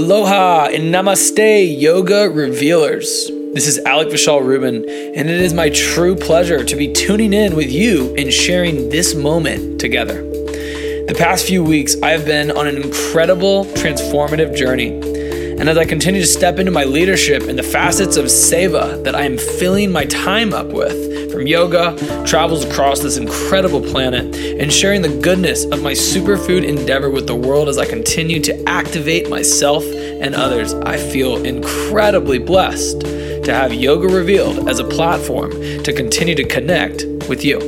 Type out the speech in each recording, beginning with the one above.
Aloha and namaste, yoga revealers. This is Alec Vishal Rubin, and it is my true pleasure to be tuning in with you and sharing this moment together. The past few weeks, I have been on an incredible transformative journey. And as I continue to step into my leadership and the facets of seva that I am filling my time up with, from yoga, travels across this incredible planet, and sharing the goodness of my superfood endeavor with the world as I continue to activate myself and others, I feel incredibly blessed to have Yoga Revealed as a platform to continue to connect with you.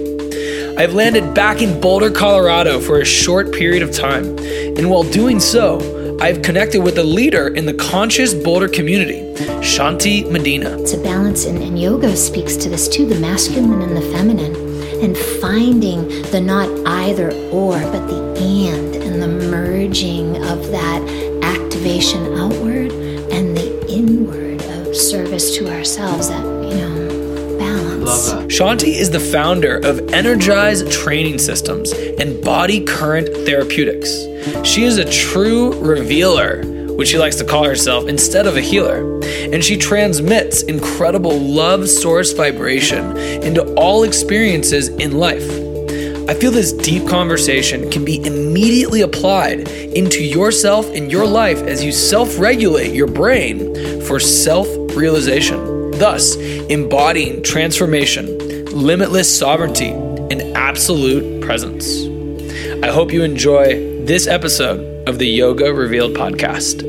I've landed back in Boulder, Colorado for a short period of time, and while doing so, I've connected with a leader in the conscious Boulder community, Shanti Medina. It's a balance, and, and yoga speaks to this too the masculine and the feminine, and finding the not either or, but the and, and the merging of that activation outward and the inward of service to ourselves that, you know. Shanti is the founder of Energize Training Systems and Body Current Therapeutics. She is a true revealer, which she likes to call herself, instead of a healer. And she transmits incredible love source vibration into all experiences in life. I feel this deep conversation can be immediately applied into yourself and your life as you self regulate your brain for self realization, thus embodying transformation, limitless sovereignty, and absolute presence. I hope you enjoy this episode of the Yoga Revealed podcast.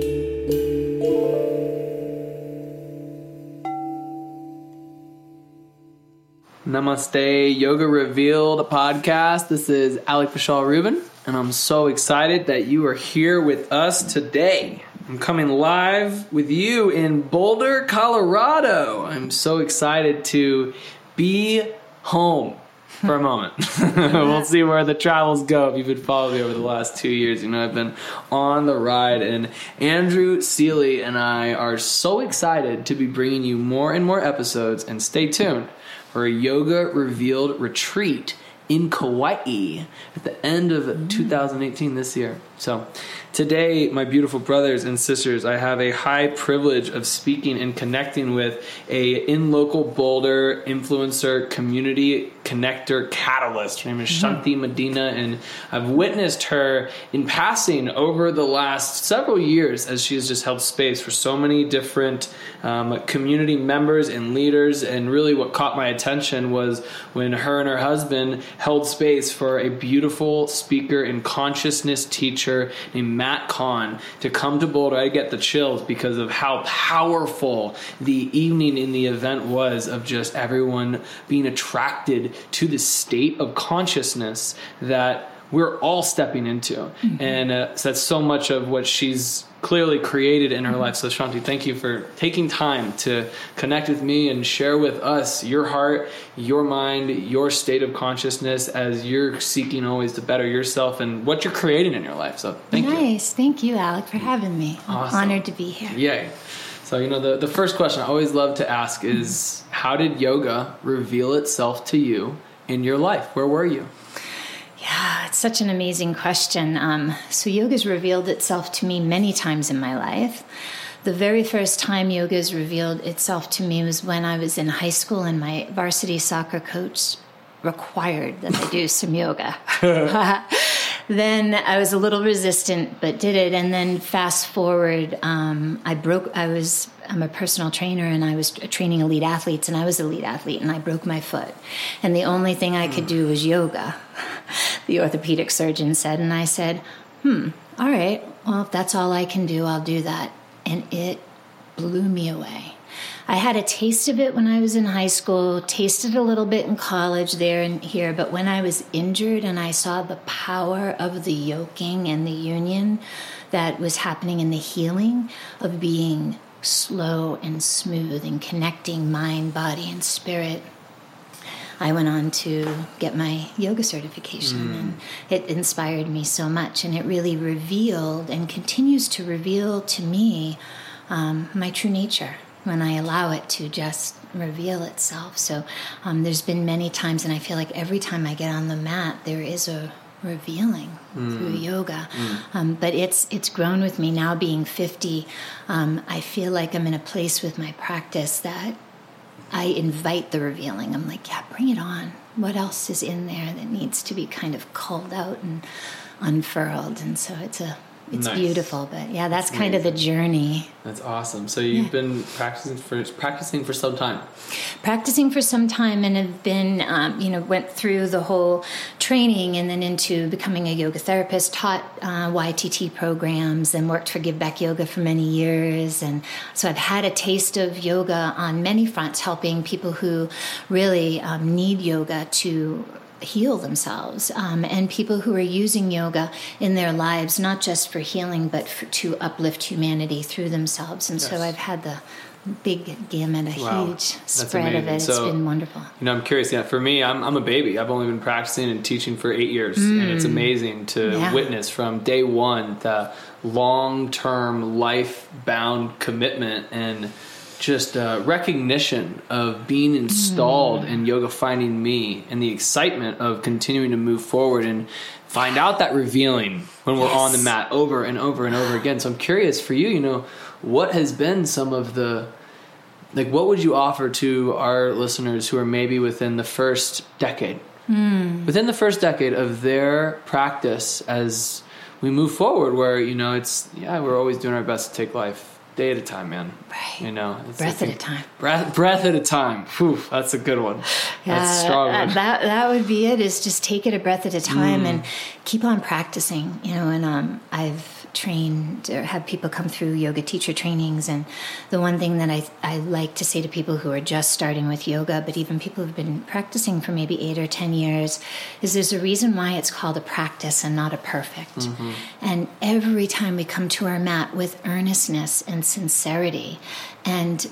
Namaste, Yoga Revealed podcast. This is Alec Vishal Rubin, and I'm so excited that you are here with us today. I'm coming live with you in Boulder, Colorado. I'm so excited to be home for a moment. we'll see where the travels go. If you've been following me over the last two years, you know I've been on the ride, and Andrew Seeley and I are so excited to be bringing you more and more episodes. And stay tuned for a Yoga Revealed retreat in Kauai at the end of mm. 2018 this year. So, today, my beautiful brothers and sisters, I have a high privilege of speaking and connecting with a in local Boulder influencer community connector catalyst. Her name is Shanti Medina, and I've witnessed her in passing over the last several years as she has just held space for so many different um, community members and leaders. And really, what caught my attention was when her and her husband held space for a beautiful speaker and consciousness teacher named Matt Kahn to come to Boulder. I get the chills because of how powerful the evening in the event was of just everyone being attracted to the state of consciousness that we're all stepping into. Mm-hmm. And uh, so that's so much of what she's clearly created in her life. So, Shanti, thank you for taking time to connect with me and share with us your heart, your mind, your state of consciousness as you're seeking always to better yourself and what you're creating in your life. So, thank nice. you. Nice. Thank you, Alec, for having me. Awesome. Honored to be here. Yay. So, you know, the, the first question I always love to ask is how did yoga reveal itself to you in your life? Where were you? Yeah, it's such an amazing question. Um, so, yoga's revealed itself to me many times in my life. The very first time yoga's revealed itself to me was when I was in high school and my varsity soccer coach required that I do some yoga. then I was a little resistant, but did it. And then fast forward, um, I broke. I was. I'm a personal trainer, and I was training elite athletes, and I was a elite athlete, and I broke my foot, and the only thing I could do was yoga. The orthopedic surgeon said, and I said, "Hmm, all right. Well, if that's all I can do, I'll do that." And it blew me away. I had a taste of it when I was in high school, tasted a little bit in college there and here, but when I was injured and I saw the power of the yoking and the union that was happening in the healing of being slow and smooth and connecting mind, body, and spirit, I went on to get my yoga certification, mm. and it inspired me so much. And it really revealed and continues to reveal to me um, my true nature when I allow it to just reveal itself. So um, there's been many times, and I feel like every time I get on the mat, there is a revealing mm. through yoga. Mm. Um, but it's it's grown with me now. Being 50, um, I feel like I'm in a place with my practice that I invite the revealing. I'm like, yeah, bring it on. What else is in there that needs to be kind of called out and unfurled? And so it's a it's nice. beautiful but yeah that's, that's kind of the journey. That's awesome. So you've yeah. been practicing for practicing for some time. Practicing for some time and have been um, you know went through the whole training and then into becoming a yoga therapist taught uh, ytt programs and worked for give back yoga for many years. And so i've had a taste of yoga on many fronts helping people who really um, need yoga to heal themselves um, and people who are using yoga in their lives not just for healing but for, to uplift humanity through themselves and yes. so i've had the big gamut a wow. huge spread of it it's so, been wonderful you know i'm curious yeah for me i'm, I'm a baby i've only been practicing and teaching for eight years mm. and it's mm. amazing to yeah. witness from day one the long-term life-bound commitment and just uh, recognition of being installed mm. in yoga finding me and the excitement of continuing to move forward and find out that revealing when we're yes. on the mat over and over and over again so i'm curious for you you know what has been some of the like what would you offer to our listeners who are maybe within the first decade mm. within the first decade of their practice as we move forward where you know it's yeah we're always doing our best to take life day at a time, man. Right. You know, breath at a time. Breath, breath at a time. Whew, that's a good one. Yeah, that's strong. Uh, that that would be it. Is just take it a breath at a time mm. and keep on practicing. You know, and um, I've trained or have people come through yoga teacher trainings. And the one thing that I, I like to say to people who are just starting with yoga, but even people who've been practicing for maybe eight or 10 years, is there's a reason why it's called a practice and not a perfect. Mm-hmm. And every time we come to our mat with earnestness and sincerity and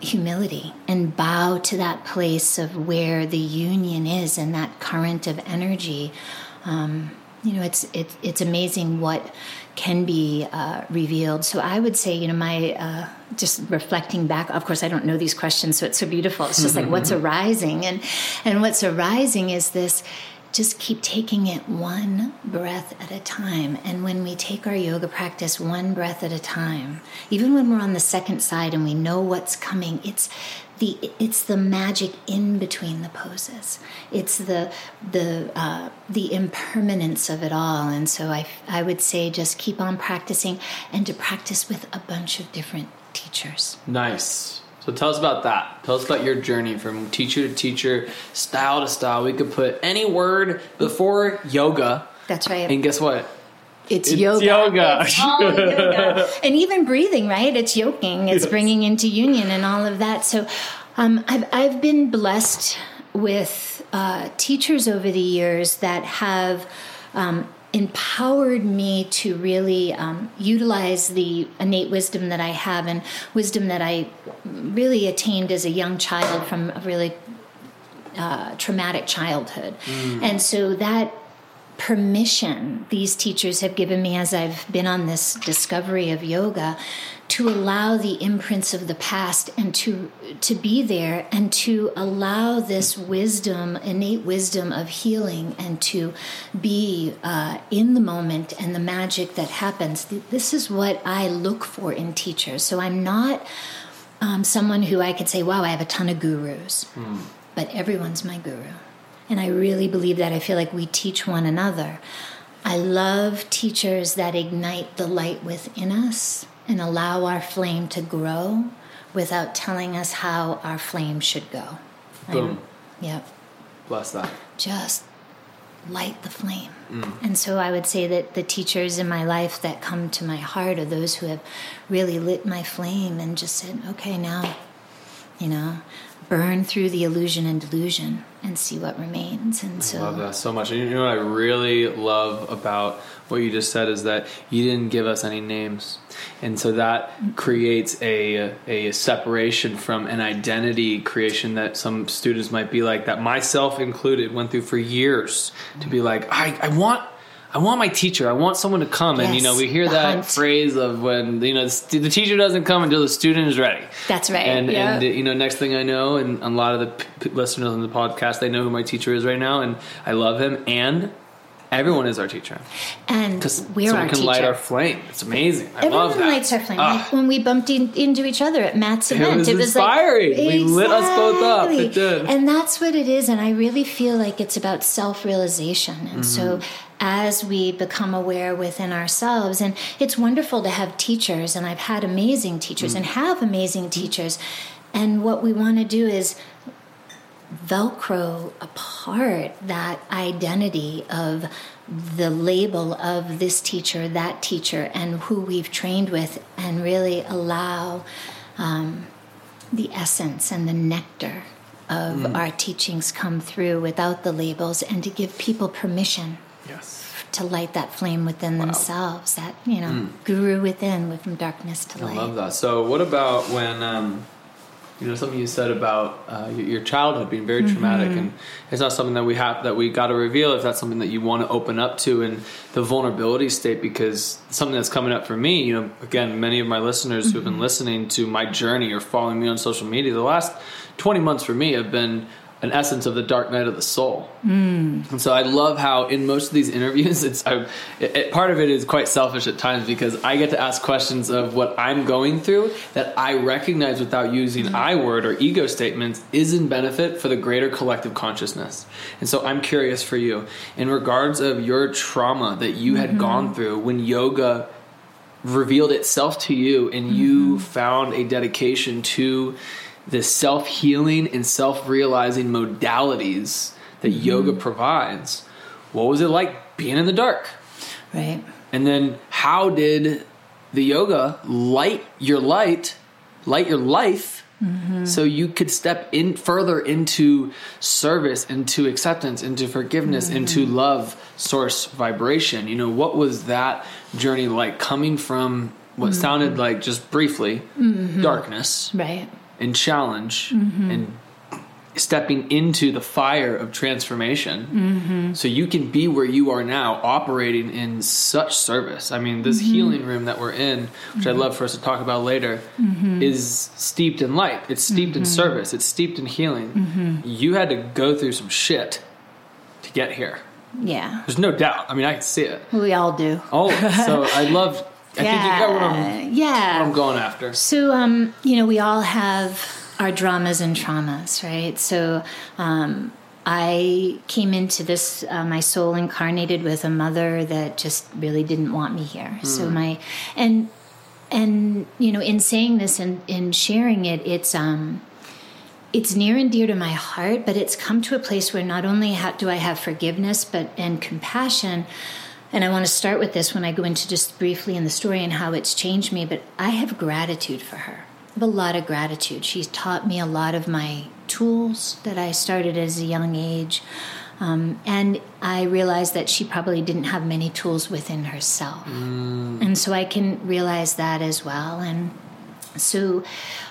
humility and bow to that place of where the union is and that current of energy. Um, you know, it's it, it's amazing what can be uh, revealed. So I would say, you know, my uh, just reflecting back. Of course, I don't know these questions, so it's so beautiful. It's just like what's arising, and and what's arising is this. Just keep taking it one breath at a time. And when we take our yoga practice one breath at a time, even when we're on the second side and we know what's coming, it's the it's the magic in between the poses. It's the the uh, the impermanence of it all, and so I I would say just keep on practicing and to practice with a bunch of different teachers. Nice. So tell us about that. Tell us about your journey from teacher to teacher, style to style. We could put any word before yoga. That's right. And guess what? It's, it's yoga. yoga. It's yoga. And even breathing, right? It's yoking. It's yes. bringing into union and all of that. So um, I've, I've been blessed with uh, teachers over the years that have um, empowered me to really um, utilize the innate wisdom that I have and wisdom that I really attained as a young child from a really uh, traumatic childhood. And so that permission these teachers have given me as I've been on this discovery of yoga to allow the imprints of the past and to to be there and to allow this wisdom innate wisdom of healing and to be uh, in the moment and the magic that happens. This is what I look for in teachers. So I'm not um, someone who I could say wow I have a ton of gurus but everyone's my guru and I really believe that. I feel like we teach one another. I love teachers that ignite the light within us and allow our flame to grow without telling us how our flame should go. Boom. Yep. Bless that. Just light the flame. Mm. And so I would say that the teachers in my life that come to my heart are those who have really lit my flame and just said, okay, now, you know, burn through the illusion and delusion and see what remains. And so, Love that so much. And you know what I really love about what you just said is that you didn't give us any names. And so that creates a a separation from an identity creation that some students might be like that myself included went through for years to be like I, I want I want my teacher. I want someone to come, and you know we hear that hunt. phrase of when you know the, the teacher doesn't come until the student is ready. That's right, And yeah. and you know next thing I know, and a lot of the listeners on the podcast, they know who my teacher is right now, and I love him. And everyone is our teacher and we're someone our can teacher. light our flame. It's amazing. I Everyone love that. lights our flame. Ah. Like when we bumped in, into each other at Matt's event. It event, was like- inspiring. We lit us both up. It did. And that's what it is. And I really feel like it's about self realization. And so Mm-hmm. As we become aware within ourselves, and it's wonderful to have teachers, and I've had amazing teachers Mm. and have amazing teachers. And what we want to do is velcro apart that identity of the label of this teacher, that teacher, and who we've trained with, and really allow um, the essence and the nectar of our teachings come through without the labels, and to give people permission Yes. to light that flame within themselves, that you know, guru within, with from darkness to I light. love that. So, what about when, um, you know, something you said about uh, your, childhood being very traumatic, Mm-hmm. and it's not something that we have that we got to reveal. If that's something that you want to open up to, and the vulnerability state, because something that's coming up for me, you know, again, many of my listeners who have Mm-hmm. been listening to my journey or following me on social media, the last twenty months for me have been an essence of the dark night of the soul. And so I love how in most of these interviews, it's I, it, it- part of it is quite selfish at times because I get to ask questions of what I'm going through that I recognize without using mm. I word or ego statements is in benefit for the greater collective consciousness. And so I'm curious for you in regards of your trauma that you had mm-hmm. gone through when yoga revealed itself to you and you mm-hmm. found a dedication to the self healing and self realizing modalities that mm-hmm. yoga provides. What was it like being in the dark? Right. And then how did the yoga light your light, light your life mm-hmm. so you could step in further into service, into acceptance, into forgiveness, mm-hmm. into love source vibration? You know, what was that journey like coming from what sounded like just briefly darkness Right. And challenge mm-hmm. and stepping into the fire of transformation. Mm-hmm. So you can be where you are now operating in such service. I mean this mm-hmm. healing room that we're in which i'd love for us to talk about later is steeped in light. It's steeped in service. It's steeped in healing. You had to go through some shit to get here. Yeah. there's no doubt. I mean i can see it. We all do. oh so i love i think you got what i'm, yeah. what I'm going after So, um, you know, we all have our dramas and traumas, right? So, um, I came into this, uh, my soul incarnated with a mother that just really didn't want me here. So my, and, and, you know, in saying this and in sharing it, it's, um, it's near and dear to my heart, but it's come to a place where not only ha- do I have forgiveness, but and compassion. And I want to start with this when I go into just briefly in the story and how it's changed me. But I have gratitude for her. I have a lot of gratitude. She's taught me a lot of my tools that I started as a young age. Um, and I realized that she probably didn't have many tools within herself. And so I can realize that as well. And so,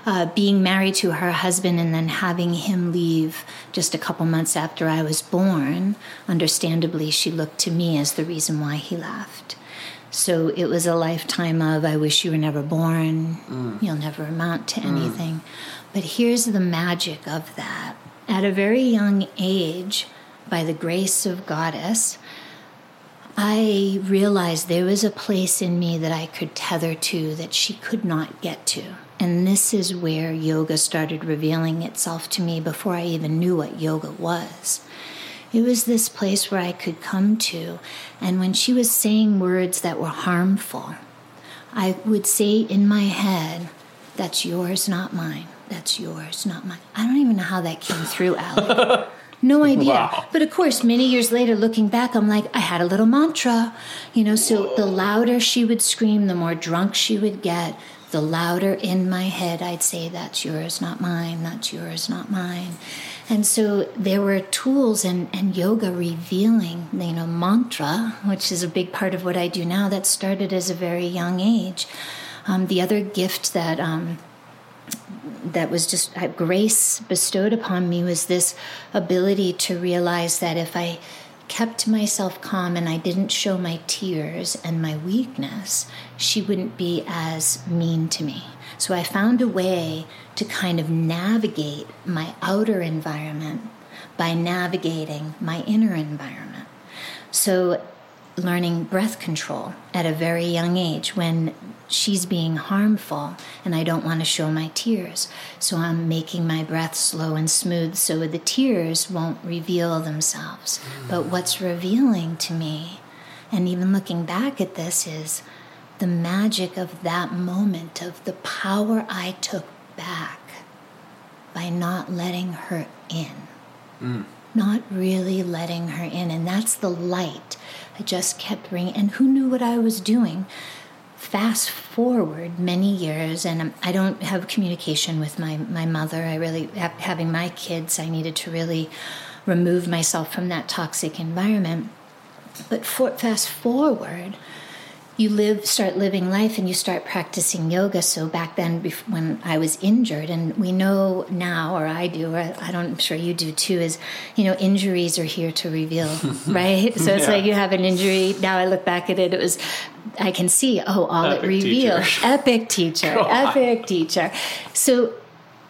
uh, being married to her husband and then having him leave just a couple months after I was born, understandably, she looked to me as the reason why he left. So it was a lifetime of, I wish you were never born, you'll never amount to anything. But here's the magic of that. At a very young age, by the grace of Goddess, I realized there was a place in me that I could tether to that she could not get to. And this is where yoga started revealing itself to me before I even knew what yoga was. It was this place where I could come to, and when she was saying words that were harmful, I would say in my head, That's yours, not mine. That's yours, not mine. I don't even know how that came through, Alec. No idea. Wow. But of course, many years later, looking back, I'm like, I had a little mantra. You know, so the louder she would scream, the more drunk she would get. The louder in my head I'd say, That's yours, not mine. That's yours, not mine. And so there were tools and, and yoga revealing, you know, mantra, which is a big part of what I do now, that started as a very young age. Um, the other gift that um, that was just uh, grace bestowed upon me was this ability to realize that if I kept myself calm and I didn't show my tears and my weakness, she wouldn't be as mean to me. So I found a way to kind of navigate my outer environment by navigating my inner environment. So learning breath control at a very young age when she's being harmful and I don't want to show my tears. So I'm making my breath slow and smooth so the tears won't reveal themselves. But what's revealing to me, and even looking back at this, is the magic of that moment of the power I took back by not letting her in mm. Not really letting her in. And that's the light I just kept bringing. And who knew what I was doing? Fast forward many years, and I don't have communication with my, my mother. I really, having my kids, I needed to really remove myself from that toxic environment. But for, fast forward, you live start living life and you start practicing yoga. So back then when i was injured and we know now or i do or i don't i'm sure you do too is you know injuries are here to reveal right? So it's Yeah. like you have an injury. Now i look back at it it was i can see oh all Epic it reveals. Teacher. epic teacher epic teacher. So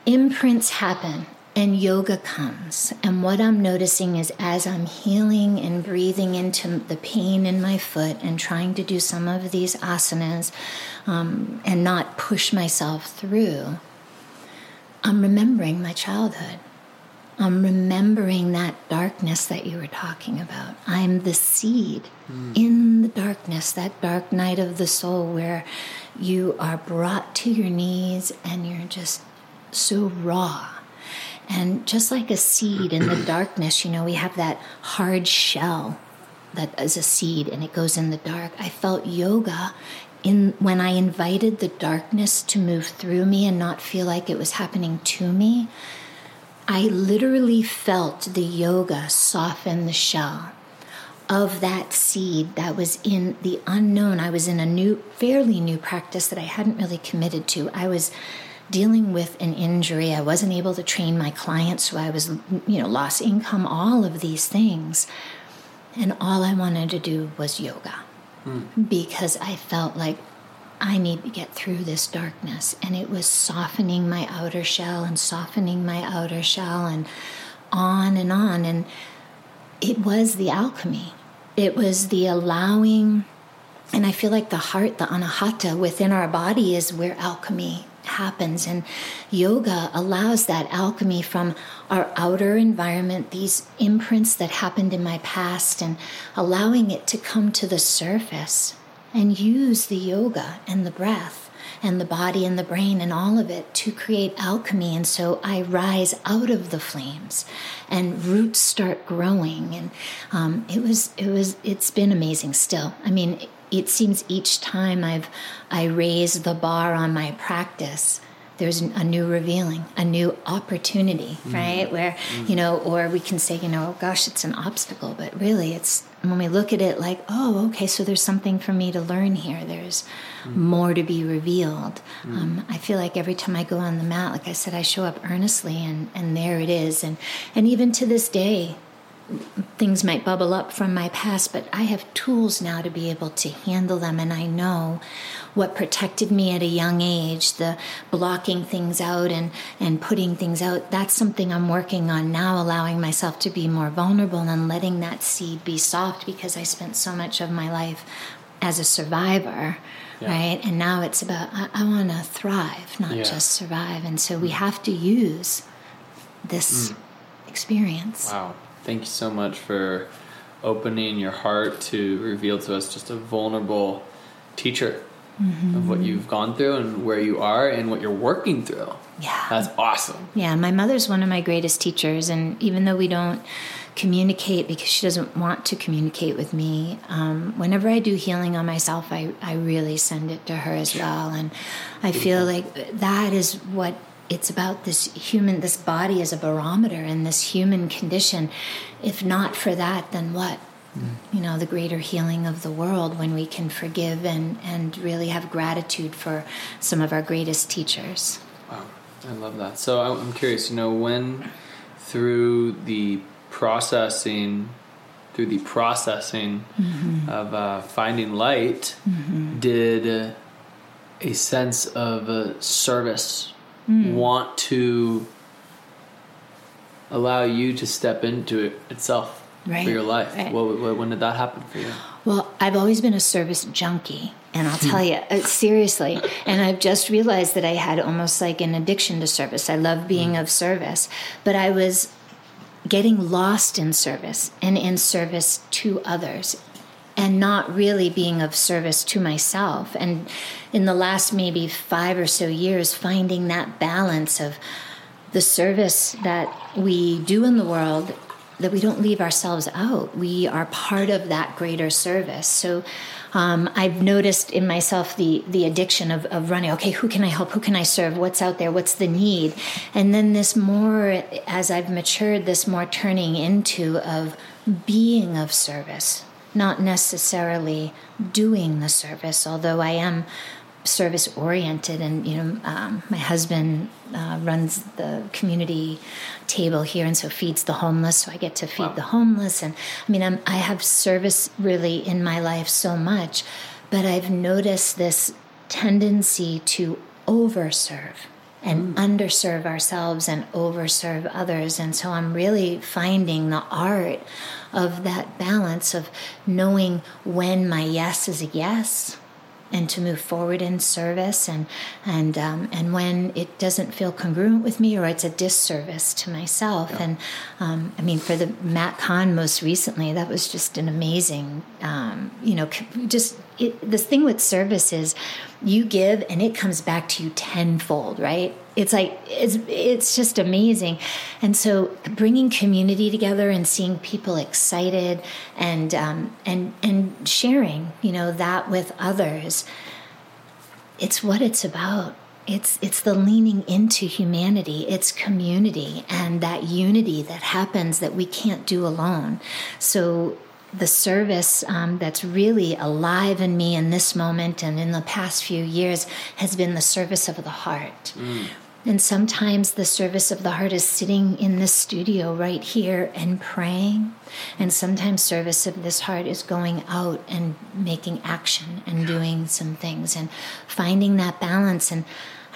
imprints happen and yoga comes. And what I'm noticing is as I'm healing and breathing into the pain in my foot and trying to do some of these asanas um, and not push myself through, I'm remembering my childhood. I'm remembering that darkness that you were talking about. I'm the seed in the darkness, that dark night of the soul where you are brought to your knees and you're just so raw. And just like a seed in the darkness, you know, we have that hard shell that is a seed and it goes in the dark. I felt yoga in when I invited the darkness to move through me and not feel like it was happening to me. I literally felt the yoga soften the shell of that seed that was in the unknown. I was in a new, fairly new practice that I hadn't really committed to. I was dealing with an injury. I wasn't able to train my clients, so I was, you know, lost income, all of these things. And all I wanted to do was yoga hmm. because I felt like I need to get through this darkness. And it was softening my outer shell and softening my outer shell and on and on. And it was the alchemy, it was the allowing. And I feel like the heart, the anahata within our body is where alchemy happens. And yoga allows that alchemy from our outer environment, these imprints that happened in my past, and allowing it to come to the surface and use the yoga and the breath and the body and the brain and all of it to create alchemy. And so I rise out of the flames and roots start growing. And um, it was, it was, it's been amazing still. I mean, it seems each time I've, I raise the bar on my practice, there's a new revealing, a new opportunity, Mm. right? Where, you know, or we can say, you know, gosh, it's an obstacle, but really it's when we look at it like, oh, okay, so there's something for me to learn here. There's Mm. more to be revealed. Um, I feel like every time I go on the mat, like I said, I show up earnestly, and and there it is. And and even to this day, things might bubble up from my past, but I have tools now to be able to handle them. And I know what protected me at a young age, the blocking things out and, and putting things out. That's something I'm working on now, allowing myself to be more vulnerable and letting that seed be soft because I spent so much of my life as a survivor. Right. And now it's about, I, I want to thrive, not Yeah. just survive. And so we mm. have to use this mm. experience. Wow. Thank you so much for opening your heart to reveal to us just a vulnerable teacher of what you've gone through and where you are and what you're working through. Yeah. That's awesome. Yeah, my mother's one of my greatest teachers, and even though we don't communicate because she doesn't want to communicate with me, um, whenever I do healing on myself, I, I really send it to her as well. And I feel like that is what it's about this human, this body as a barometer and this human condition. If not for that, then what? You know, the greater healing of the world when we can forgive and, and really have gratitude for some of our greatest teachers. Wow. I love that. So I'm curious, you know, when through the processing, through the processing of uh, finding light, did uh, a sense of uh, service want to allow you to step into it itself Right, for your life? right. What, what, when did that happen for you? Well, I've always been a service junkie, and I'll tell you uh, seriously. And I've just realized that I had almost like an addiction to service. I love being of service, but I was getting lost in service and in service to others and not really being of service to myself. And in the last maybe five or so years, finding that balance of the service that we do in the world that we don't leave ourselves out. We are part of that greater service. So um, I've noticed in myself the the addiction of, of running. Okay, who can I help? Who can I serve? What's out there? What's the need? And then this more, as I've matured, this more turning into of being of service, not necessarily doing the service. Although I am service oriented and you know um, my husband uh, runs the community table here and so feeds the homeless so i get to feed the homeless and i mean I'm, i have service really in my life so much but i've noticed this tendency to overserve and underserve ourselves and overserve others. And so I'm really finding the art of that balance of knowing when my yes is a yes and to move forward in service and and um, and when it doesn't feel congruent with me or it's a disservice to myself and um, I mean for the Matt Kahn most recently that was just an amazing um, you know just it, this thing with service is you give and it comes back to you tenfold right? It's like it's it's just amazing. And so bringing community together and seeing people excited and um, and and sharing you know that with others it's what it's about. It's it's the leaning into humanity. It's community and that unity that happens that we can't do alone. So the service um, that's really alive in me in this moment and in the past few years has been the service of the heart and sometimes the service of the heart is sitting in this studio right here and praying. And sometimes service of this heart is going out and making action and doing some things and finding that balance. And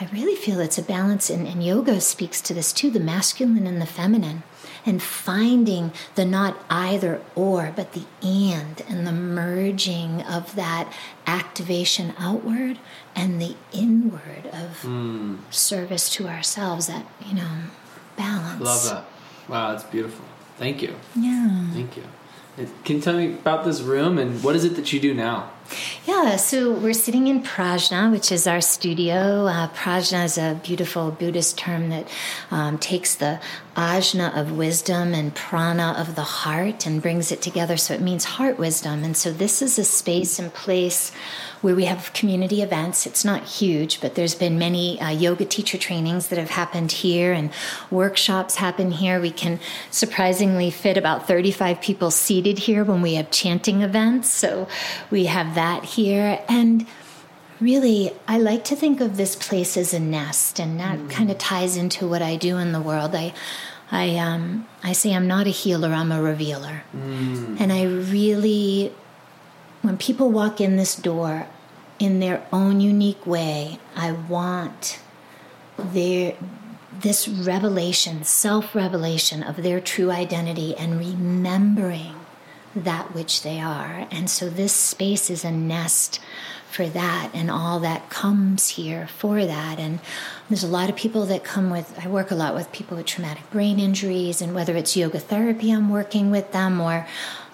I really feel it's a balance, and, and yoga speaks to this too the masculine and the feminine. And finding the not either or, but the and, and the merging of that activation outward and the inward of hmm. service to ourselves, that, you know, balance. Love that. Wow, that's beautiful. Thank you. Yeah. Thank you. Can you tell me about this room and what is it that you do now? Yeah, so we're sitting in Prajna, which is our studio. Uh, Prajna is a beautiful Buddhist term that um, takes the ajna of wisdom and prana of the heart and brings it together. So it means heart wisdom. And so this is a space and place where we have community events. It's not huge, but there's been many uh, yoga teacher trainings that have happened here and workshops happen here. We can surprisingly fit about 35 people seated here when we have chanting events. So we have that here. And really, I like to think of this place as a nest, and that mm. kind of ties into what I do in the world. I I um, I say I'm not a healer, I'm a revealer. Mm. And I really when people walk in this door in their own unique way, I want their this revelation, self-revelation of their true identity and remembering that which they are. And so this space is a nest for that and all that comes here for that. And there's a lot of people that come with, I work a lot with people with traumatic brain injuries, and whether it's yoga therapy, I'm working with them, or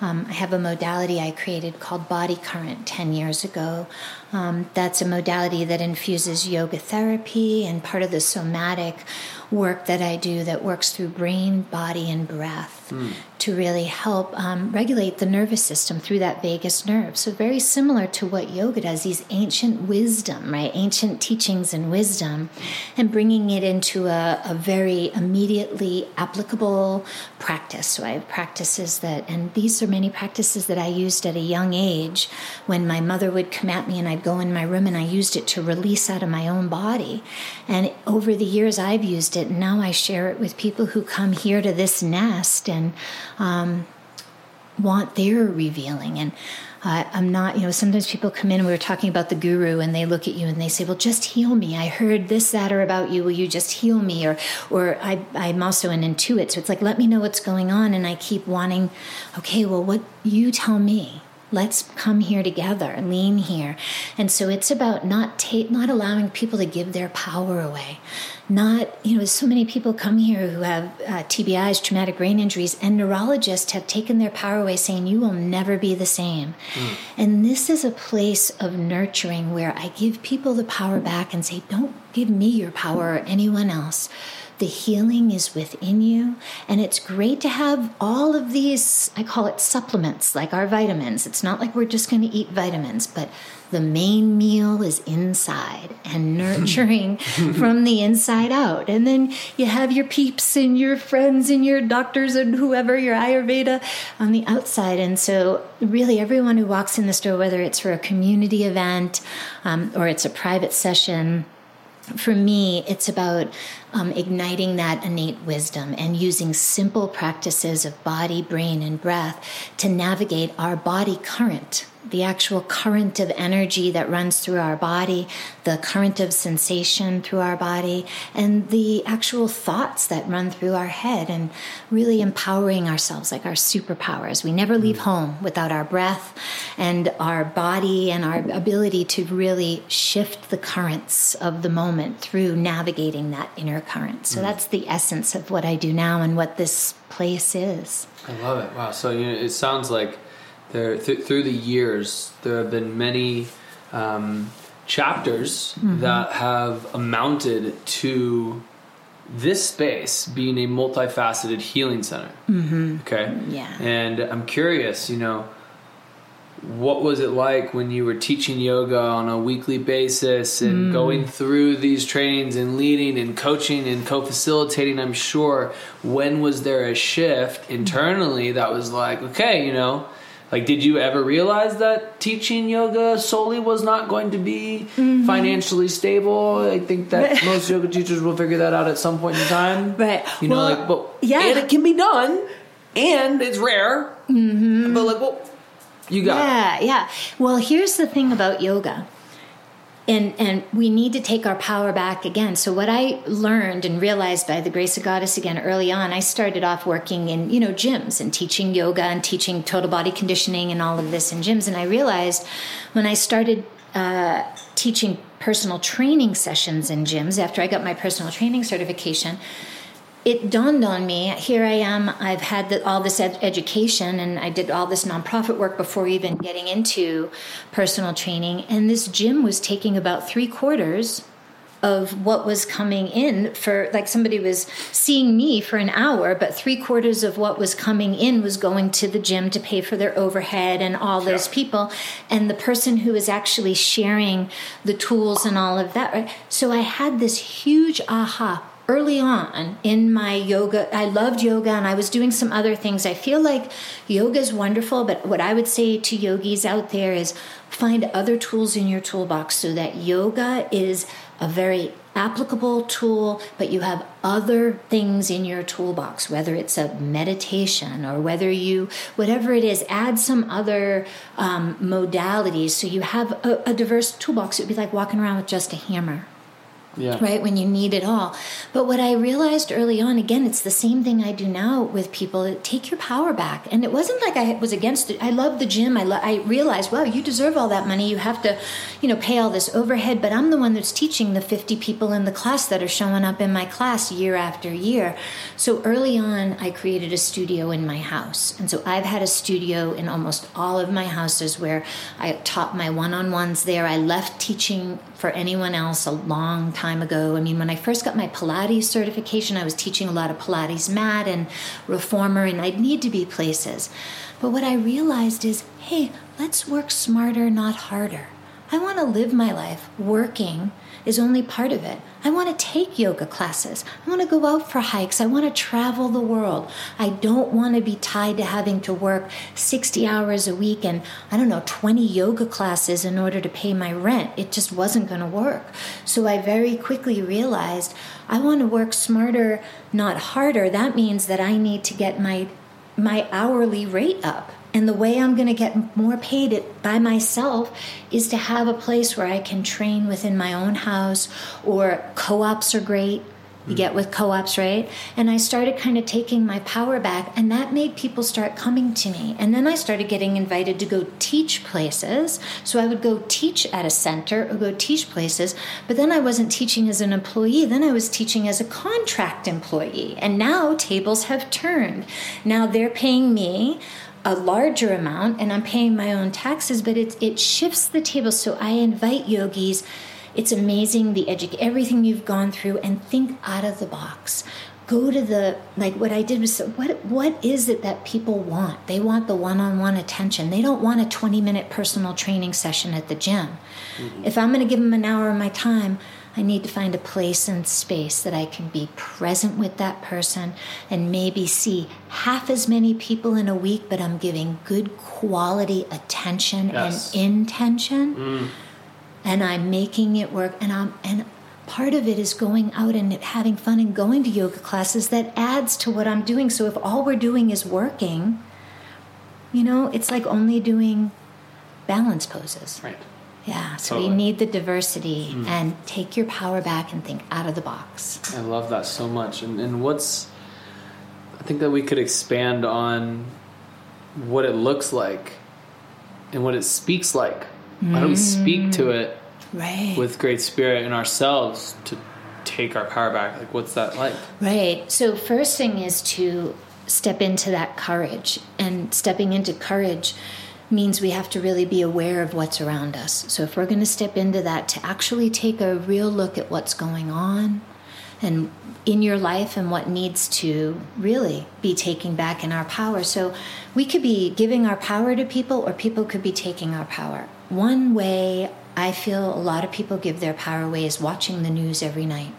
um, I have a modality I created called Body Current 10 years ago. Um, that's a modality that infuses yoga therapy and part of the somatic work that I do that works through brain, body, and breath mm. to really help um, regulate the nervous system through that vagus nerve. So, very similar to what yoga does, these ancient wisdom, right? Ancient teachings and wisdom, and bringing it into a, a very immediately applicable practice. So, I have practices that, and these are many practices that I used at a young age when my mother would come at me and I'd go in my room and I used it to release out of my own body. And over the years, I've used it and Now I share it with people who come here to this nest and um, want their revealing. And uh, I'm not, you know, sometimes people come in and we were talking about the guru and they look at you and they say, well, just heal me. I heard this, that, or about you. Will you just heal me? Or, or I, I'm also an intuit. So it's like, let me know what's going on. And I keep wanting, okay, well, what you tell me let's come here together lean here and so it's about not ta- not allowing people to give their power away not, you know, so many people come here who have uh, TBIs, traumatic brain injuries, and neurologists have taken their power away, saying, You will never be the same. Mm. And this is a place of nurturing where I give people the power back and say, Don't give me your power or anyone else. The healing is within you. And it's great to have all of these, I call it supplements, like our vitamins. It's not like we're just going to eat vitamins, but the main meal is inside and nurturing from the inside out. And then you have your peeps and your friends and your doctors and whoever, your Ayurveda on the outside. And so, really, everyone who walks in the store, whether it's for a community event um, or it's a private session, for me, it's about um, igniting that innate wisdom and using simple practices of body, brain, and breath to navigate our body current the actual current of energy that runs through our body, the current of sensation through our body, and the actual thoughts that run through our head, and really empowering ourselves like our superpowers. We never leave mm. home without our breath and our body and our ability to really shift the currents of the moment through navigating that inner current. So mm. that's the essence of what I do now and what this place is. I love it. Wow. So you know, it sounds like there th- through the years there have been many um, chapters mm-hmm. that have amounted to this space being a multifaceted healing center. Mm-hmm. Okay. Yeah. And I'm curious, you know, what was it like when you were teaching yoga on a weekly basis and mm. going through these trainings and leading and coaching and co-facilitating i'm sure when was there a shift internally that was like okay you know like, did you ever realize that teaching yoga solely was not going to be mm-hmm. financially stable? I think that most yoga teachers will figure that out at some point in time. But You know, well, like, but yeah, and it can be done, and it's rare. Mm-hmm. But like, well, you got. Yeah, it. yeah. Well, here's the thing about yoga and and we need to take our power back again. So what i learned and realized by the grace of goddess again early on i started off working in you know gyms and teaching yoga and teaching total body conditioning and all of this in gyms. And i realized when i started uh, teaching personal training sessions in gyms after i got my personal training certification it dawned on me here i am i've had the, all this ed- education and i did all this nonprofit work before even getting into personal training and this gym was taking about three quarters of what was coming in for like somebody was seeing me for an hour but three quarters of what was coming in was going to the gym to pay for their overhead and all those people and the person who was actually sharing the tools and all of that right? so i had this huge aha early on in my yoga i loved yoga and i was doing some other things. I feel like yoga is wonderful but what i would say to yogis out there is find other tools in your toolbox so that yoga is a very applicable tool, but you have other things in your toolbox, whether it's a meditation or whether you, whatever it is, add some other um, modalities. So you have a, a diverse toolbox. It would be like walking around with just a hammer yeah. right when you need it all. But what i realized early on again it's the same thing i do now with people. Take your power back. And it wasn't like i was against it. I love the gym. I, lo- I realized wow you deserve all that money. You have to you know pay all this overhead. But i'm the one that's teaching the 50 people in the class that are showing up in my class year after year. So early on i created a studio in my house. And so i've had a studio in almost all of my houses where i taught my one-on-ones there. I left teaching for anyone else a long time ago. I mean, when I first got my Pilates certification, I was teaching a lot of Pilates mat and reformer, and I'd need to be places. But what I realized is hey, let's work smarter, not harder. I want to live my life working is only part of it. I want to take yoga classes. I want to go out for hikes. I want to travel the world. I don't want to be tied to having to work 60 hours a week and, I don't know, 20 yoga classes in order to pay my rent. It just wasn't going to work. So I very quickly realized I want to work smarter, not harder. That means that I need to get my my hourly rate up and the way I'm going to get more paid it by myself is to have a place where I can train within my own house or co-ops are great. You mm. get with co ops, right? And I started kind of taking my power back, and that made people start coming to me. And then I started getting invited to go teach places. So I would go teach at a center or go teach places, but then I wasn't teaching as an employee, then I was teaching as a contract employee. And now tables have turned. Now they're paying me a larger amount and I'm paying my own taxes, but it, it shifts the table. So I invite yogis. It's amazing the edu- everything you've gone through and think out of the box. Go to the like what I did was what what is it that people want? They want the one-on-one attention. They don't want a 20-minute personal training session at the gym. Mm-hmm. If I'm going to give them an hour of my time, I need to find a place and space that I can be present with that person and maybe see half as many people in a week, but I'm giving good quality attention yes. and intention. Mm. And I'm making it work. And I'm and part of it is going out and having fun and going to yoga classes that adds to what I'm doing. So if all we're doing is working, you know, it's like only doing balance poses. Right. Yeah, so totally. we need the diversity mm. and take your power back and think out of the box. I love that so much. And, and what's, I think that we could expand on what it looks like and what it speaks like. Mm. How do we speak to mm. it right. with great spirit in ourselves to take our power back? Like, what's that like? Right. So, first thing is to step into that courage. And stepping into courage, means we have to really be aware of what's around us. So, if we're going to step into that, to actually take a real look at what's going on and in your life and what needs to really be taking back in our power. So, we could be giving our power to people, or people could be taking our power. One way I feel a lot of people give their power away is watching the news every night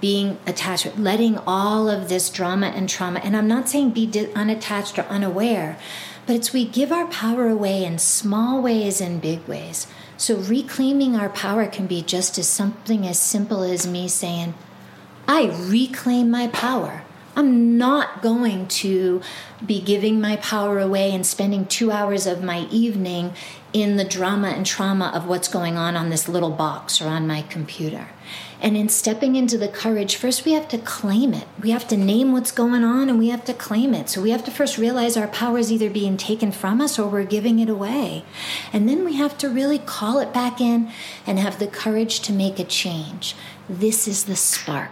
being attached, letting all of this drama and trauma, and I'm not saying be unattached or unaware, but it's we give our power away in small ways and big ways. So reclaiming our power can be just as something as simple as me saying, I reclaim my power. I'm not going to be giving my power away and spending two hours of my evening in the drama and trauma of what's going on on this little box or on my computer. And in stepping into the courage, first we have to claim it. We have to name what's going on and we have to claim it. So we have to first realize our power is either being taken from us or we're giving it away. And then we have to really call it back in and have the courage to make a change. This is the spark.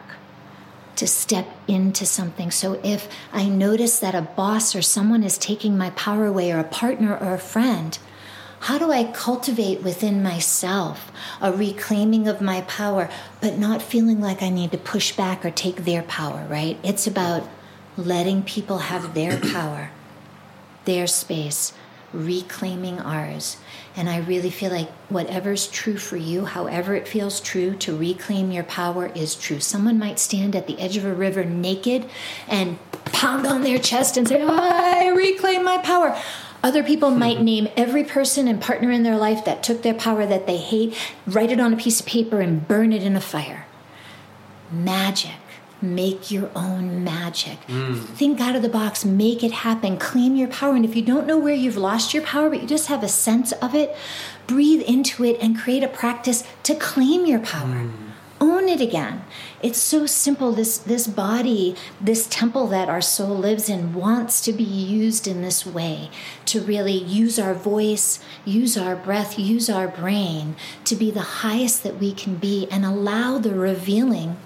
to step into something. So if I notice that a boss or someone is taking my power away, or a partner or a friend, how do I cultivate within myself a reclaiming of my power, but not feeling like I need to push back or take their power, right? It's about letting people have their power, their space, reclaiming ours. And I really feel like whatever's true for you, however it feels true to reclaim your power, is true. Someone might stand at the edge of a river naked and pound on their chest and say, I reclaim my power. Other people mm-hmm. might name every person and partner in their life that took their power that they hate, write it on a piece of paper, and burn it in a fire. Magic. Make your own magic. Mm. Think out of the box, make it happen, claim your power. And if you don't know where you've lost your power, but you just have a sense of it, breathe into it and create a practice to claim your power. Mm. Own it again. It's so simple. This this body, this temple that our soul lives in wants to be used in this way to really use our voice, use our breath, use our brain to be the highest that we can be and allow the revealing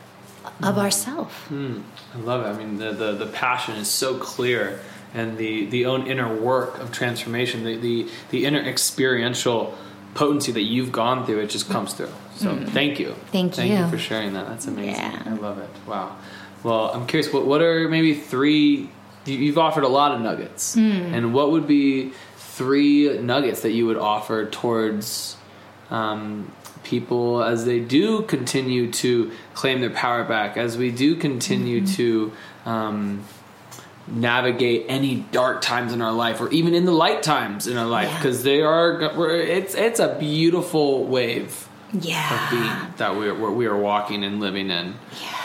of hmm. ourself. Hmm. I love it. I mean, the, the, the passion is so clear, and the, the own inner work of transformation, the, the, the inner experiential potency that you've gone through, it just comes through. So thank you. Thank Thank you you. for sharing that. That's amazing. Yeah. I love it. Wow. Well, I'm curious, what, what are maybe three, you- you've offered a lot of nuggets, and what would be three nuggets that you would offer towards um, people as they do continue to claim their power back, as we do continue to um, navigate any dark times in our life, or even in the light times in our life, Yeah. because they are. We're, it's it's a beautiful wave of Yeah. being that we are we are walking and living in.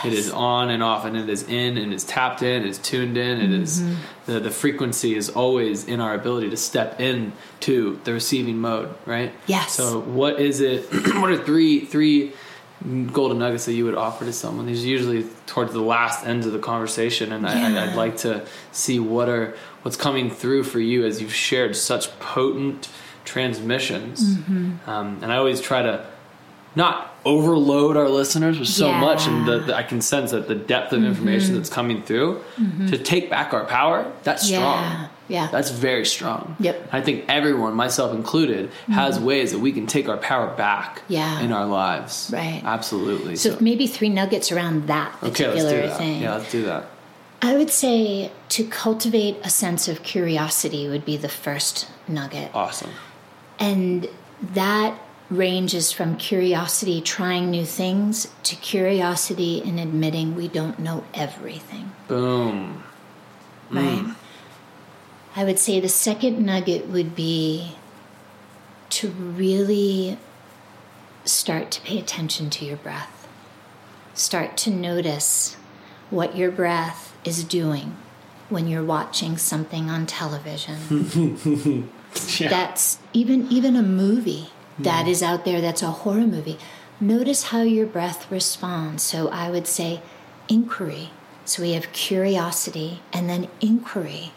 It is on and off, and it is in, and it's tapped in, it is tuned in. It is Mm-hmm. the the frequency is always in our ability to step in to the receiving mode, right? Yes. So, what is it? what are three three golden nuggets that you would offer to someone? These are usually towards the last end of the conversation, and I, I, I'd like to see what are what's coming through for you as you've shared such potent transmissions. Mm-hmm. Um, and I always try to not overload our listeners with so Yeah. much, and the, the- I can sense that the depth of information that's coming through to take back our power. That's strong. Mm-hmm. Yeah. That's very strong. Yep. I think everyone, myself included, has ways that we can take our power back Yeah. in our lives. Right. Absolutely. So maybe three nuggets around that okay, particular let's do that. thing. Yeah, let's do that. I would say to cultivate a sense of curiosity would be the first nugget. Awesome. And that ranges from curiosity trying new things to curiosity in admitting we don't know everything, Boom. right? I would say the second nugget would be to really start to pay attention to your breath. Start to notice what your breath is doing when you're watching something on television. That's even even a movie hmm. that is out there that's a horror movie. Notice how your breath responds. So I would say inquiry. So we have curiosity and then inquiry.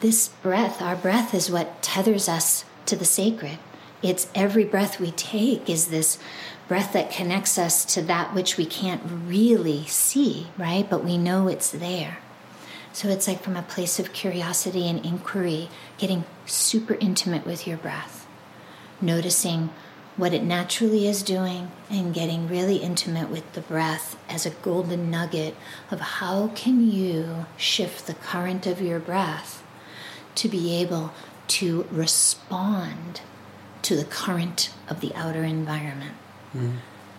This breath, our breath is what tethers us to the sacred. It's every breath we take is this breath that connects us to that which we can't really see, right? But we know it's there. So it's like from a place of curiosity and inquiry, getting super intimate with your breath, noticing what it naturally is doing, and getting really intimate with the breath as a golden nugget of how can you shift the current of your breath to be able to respond to the current of the outer environment. Mm-hmm.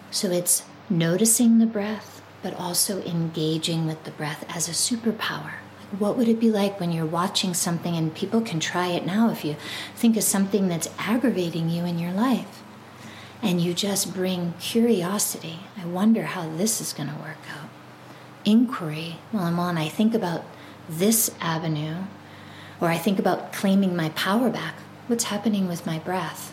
So it's noticing the breath, but also engaging with the breath as a superpower. What would it be like when you're watching something, and people can try it now if you think of something that's aggravating you in your life, and you just bring curiosity? I wonder how this is going to work out. Inquiry, Well, I'm on, I think about this avenue, or I think about claiming my power back, what's happening with my breath?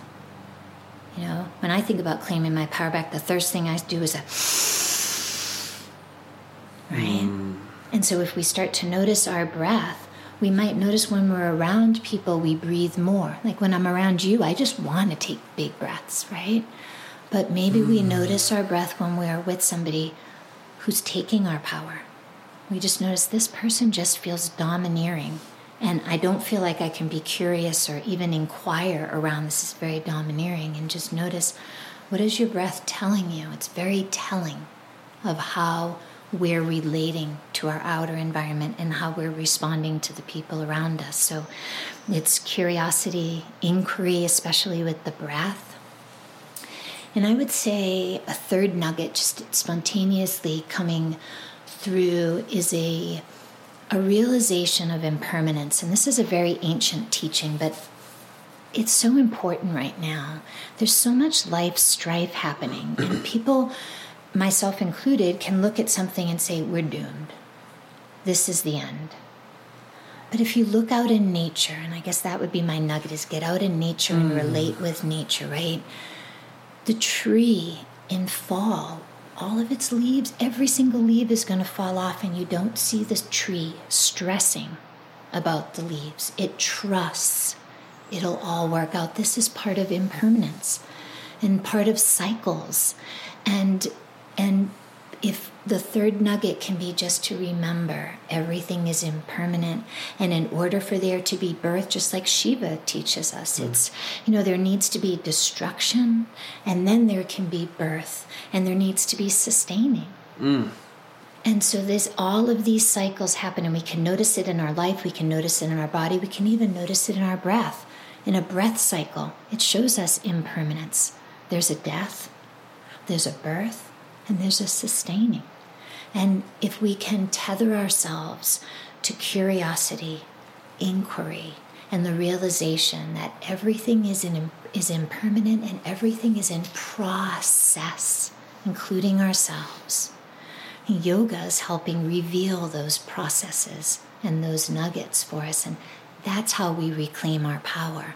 You know, when I think about claiming my power back, the first thing I do is a right? Mm. And so if we start to notice our breath, we might notice when we're around people, we breathe more. Like when I'm around you, I just want to take big breaths, right? But maybe we mm. notice our breath when we're with somebody who's taking our power. We just notice this person just feels domineering. And I don't feel like I can be curious or even inquire around this is very domineering. And just notice what is your breath telling you? It's very telling of how we're relating to our outer environment and how we're responding to the people around us. So it's curiosity, inquiry, especially with the breath. And I would say a third nugget, just spontaneously coming through, is a, a realization of impermanence. And this is a very ancient teaching, but it's so important right now. There's so much life strife happening, and people myself included, can look at something and say, We're doomed. This is the end. But if you look out in nature, and I guess that would be my nugget is get out in nature mm. and relate with nature, right? The tree in fall, all of its leaves, every single leaf is going to fall off, and you don't see the tree stressing about the leaves. It trusts it'll all work out. This is part of impermanence and part of cycles. And and if the third nugget can be just to remember everything is impermanent, and in order for there to be birth, just like Shiva teaches us, mm. it's, you know, there needs to be destruction, and then there can be birth, and there needs to be sustaining. Mm. And so there's all of these cycles happen, and we can notice it in our life, we can notice it in our body, we can even notice it in our breath. In a breath cycle, it shows us impermanence. There's a death, there's a birth, and there's a sustaining. And if we can tether ourselves to curiosity, inquiry, and the realization that everything is, in, is impermanent and everything is in process, including ourselves. Yoga is helping reveal those processes and those nuggets for us. And that's how we reclaim our power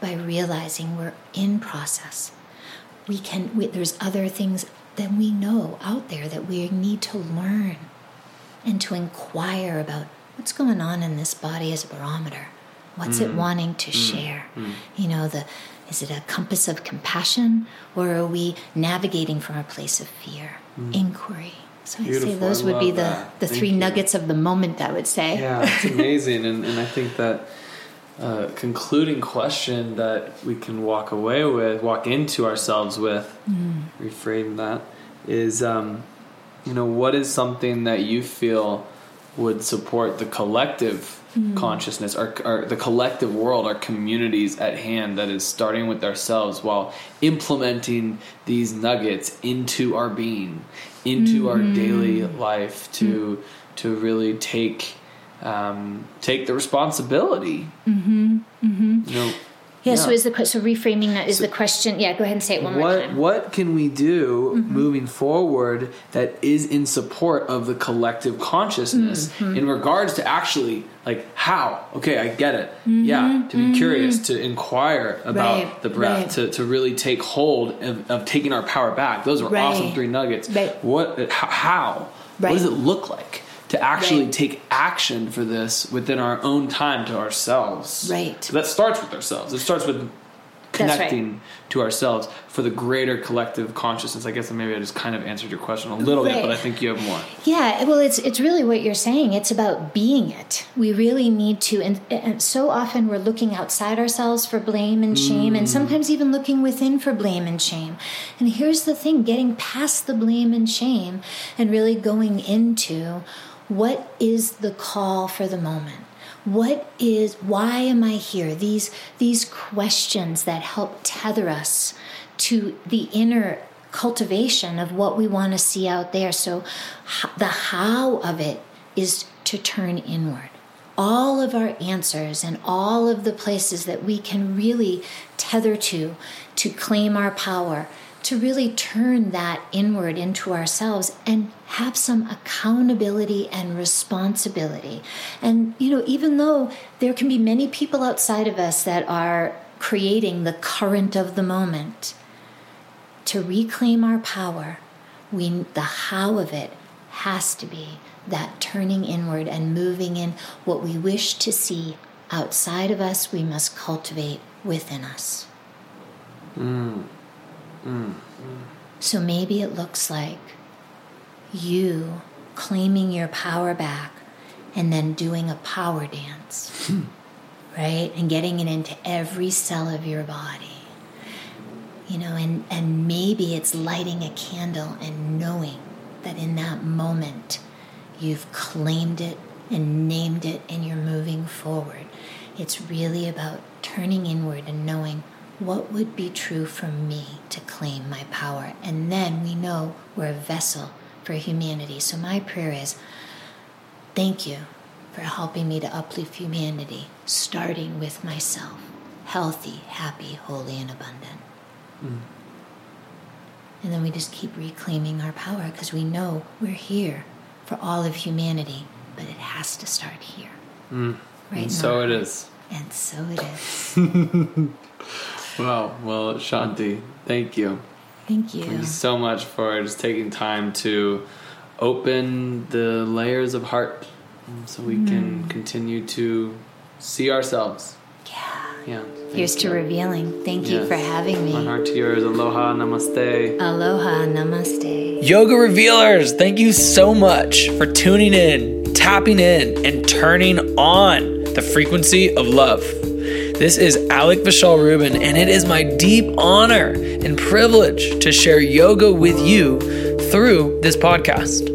by realizing we're in process. We can, we, there's other things then we know out there that we need to learn and to inquire about what's going on in this body as a barometer. What's mm. it wanting to mm. share? Mm. You know, the is it a compass of compassion or are we navigating from a place of fear? Inquiry. So Beautiful. I say those I would be the, the three you. nuggets of the moment, I would say. Yeah, it's amazing. and, and I think that uh, concluding question that we can walk away with, walk into ourselves with, mm. reframe that, is, um, you know, what is something that you feel would support the collective mm. consciousness, our, our, the collective world, our communities at hand that is starting with ourselves while implementing these nuggets into our being, into mm-hmm. our daily life to mm. to really take um, take the responsibility. Mm-hmm. Mm-hmm. You know, yeah, yeah, So is the so reframing that is so the question? Yeah. Go ahead and say it one what, more time. What can we do mm-hmm. moving forward that is in support of the collective consciousness mm-hmm. in regards to actually like how? Okay, I get it. Mm-hmm. Yeah, to be curious, mm-hmm. to inquire about right. the breath, right. to, to really take hold of, of, taking our power back. Those are right. awesome three nuggets. What? How? What does it look like? To actually right. take action for this within our own time to ourselves. Right. So that starts with ourselves. It starts with connecting right. to ourselves for the greater collective consciousness. I guess maybe I just kind of answered your question a little right. bit, but I think you have more. Yeah, well, it's it's really what you're saying. It's about being it. We really need to, and, and so often we're looking outside ourselves for blame and shame, mm. and sometimes even looking within for blame and shame. And here's the thing: getting past the blame and shame, and really going into what is the call for the moment? What is why am I here? These these questions that help tether us to the inner cultivation of what we want to see out there. So the how of it is to turn inward. All of our answers and all of the places that we can really tether to to claim our power to really turn that inward into ourselves and have some accountability and responsibility. And, you know, even though there can be many people outside of us that are creating the current of the moment, to reclaim our power, we, the how of it has to be that turning inward and moving in what we wish to see outside of us, we must cultivate within us. Mm. Mm. So maybe it looks like you claiming your power back and then doing a power dance, right? And getting it into every cell of your body. You know, and, and maybe it's lighting a candle and knowing that in that moment you've claimed it and named it and you're moving forward. It's really about turning inward and knowing what would be true for me to claim my power. And then we know we're a vessel for humanity. So my prayer is thank you for helping me to uplift humanity, starting with myself healthy, happy, holy, and abundant. Mm. And then we just keep reclaiming our power because we know we're here for all of humanity, but it has to start here. Mm. Right? And so it is. And so it is. wow. Well, Shanti, thank you. Thank you. Thank you so much for just taking time to open the layers of heart so we mm. can continue to see ourselves. Yeah. Yeah. Here's to revealing. Thank yes. you for having me. My heart to yours. Aloha, namaste. Aloha, namaste. Yoga Revealers, thank you so much for tuning in, tapping in, and turning on the frequency of love. This is Alec Vishal Rubin, and it is my deep honor and privilege to share yoga with you through this podcast.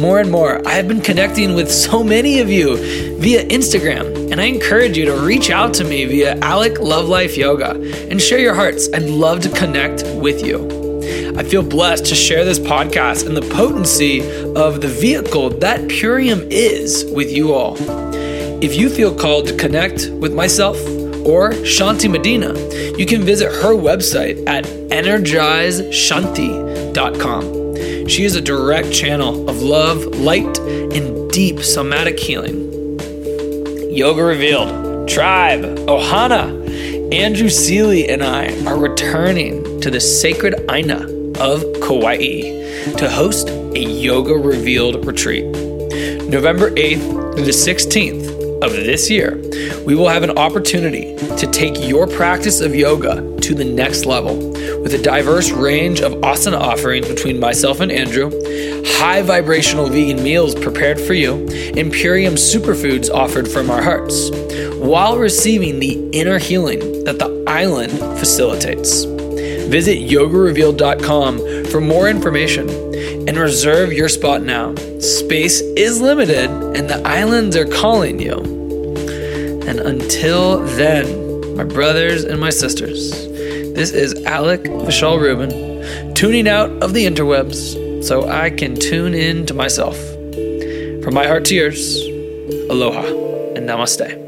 More and more, I have been connecting with so many of you via Instagram, and I encourage you to reach out to me via Alec Love Life Yoga and share your hearts. I'd love to connect with you. I feel blessed to share this podcast and the potency of the vehicle that Purium is with you all. If you feel called to connect with myself or Shanti Medina, you can visit her website at energizeshanti.com. She is a direct channel of love, light, and deep somatic healing. Yoga Revealed, Tribe, Ohana, Andrew Seeley, and I are returning to the sacred Aina of Kauai to host a Yoga Revealed retreat. November 8th through the 16th of this year, we will have an opportunity to take your practice of yoga to the next level with a diverse range of asana offerings between myself and Andrew, high vibrational vegan meals prepared for you, and Purium superfoods offered from our hearts, while receiving the inner healing that the island facilitates. Visit yogarevealed.com for more information and reserve your spot now. Space is limited and the islands are calling you. And until then, my brothers and my sisters, this is Alec Vishal Rubin tuning out of the interwebs so I can tune in to myself. From my heart to yours, aloha and namaste.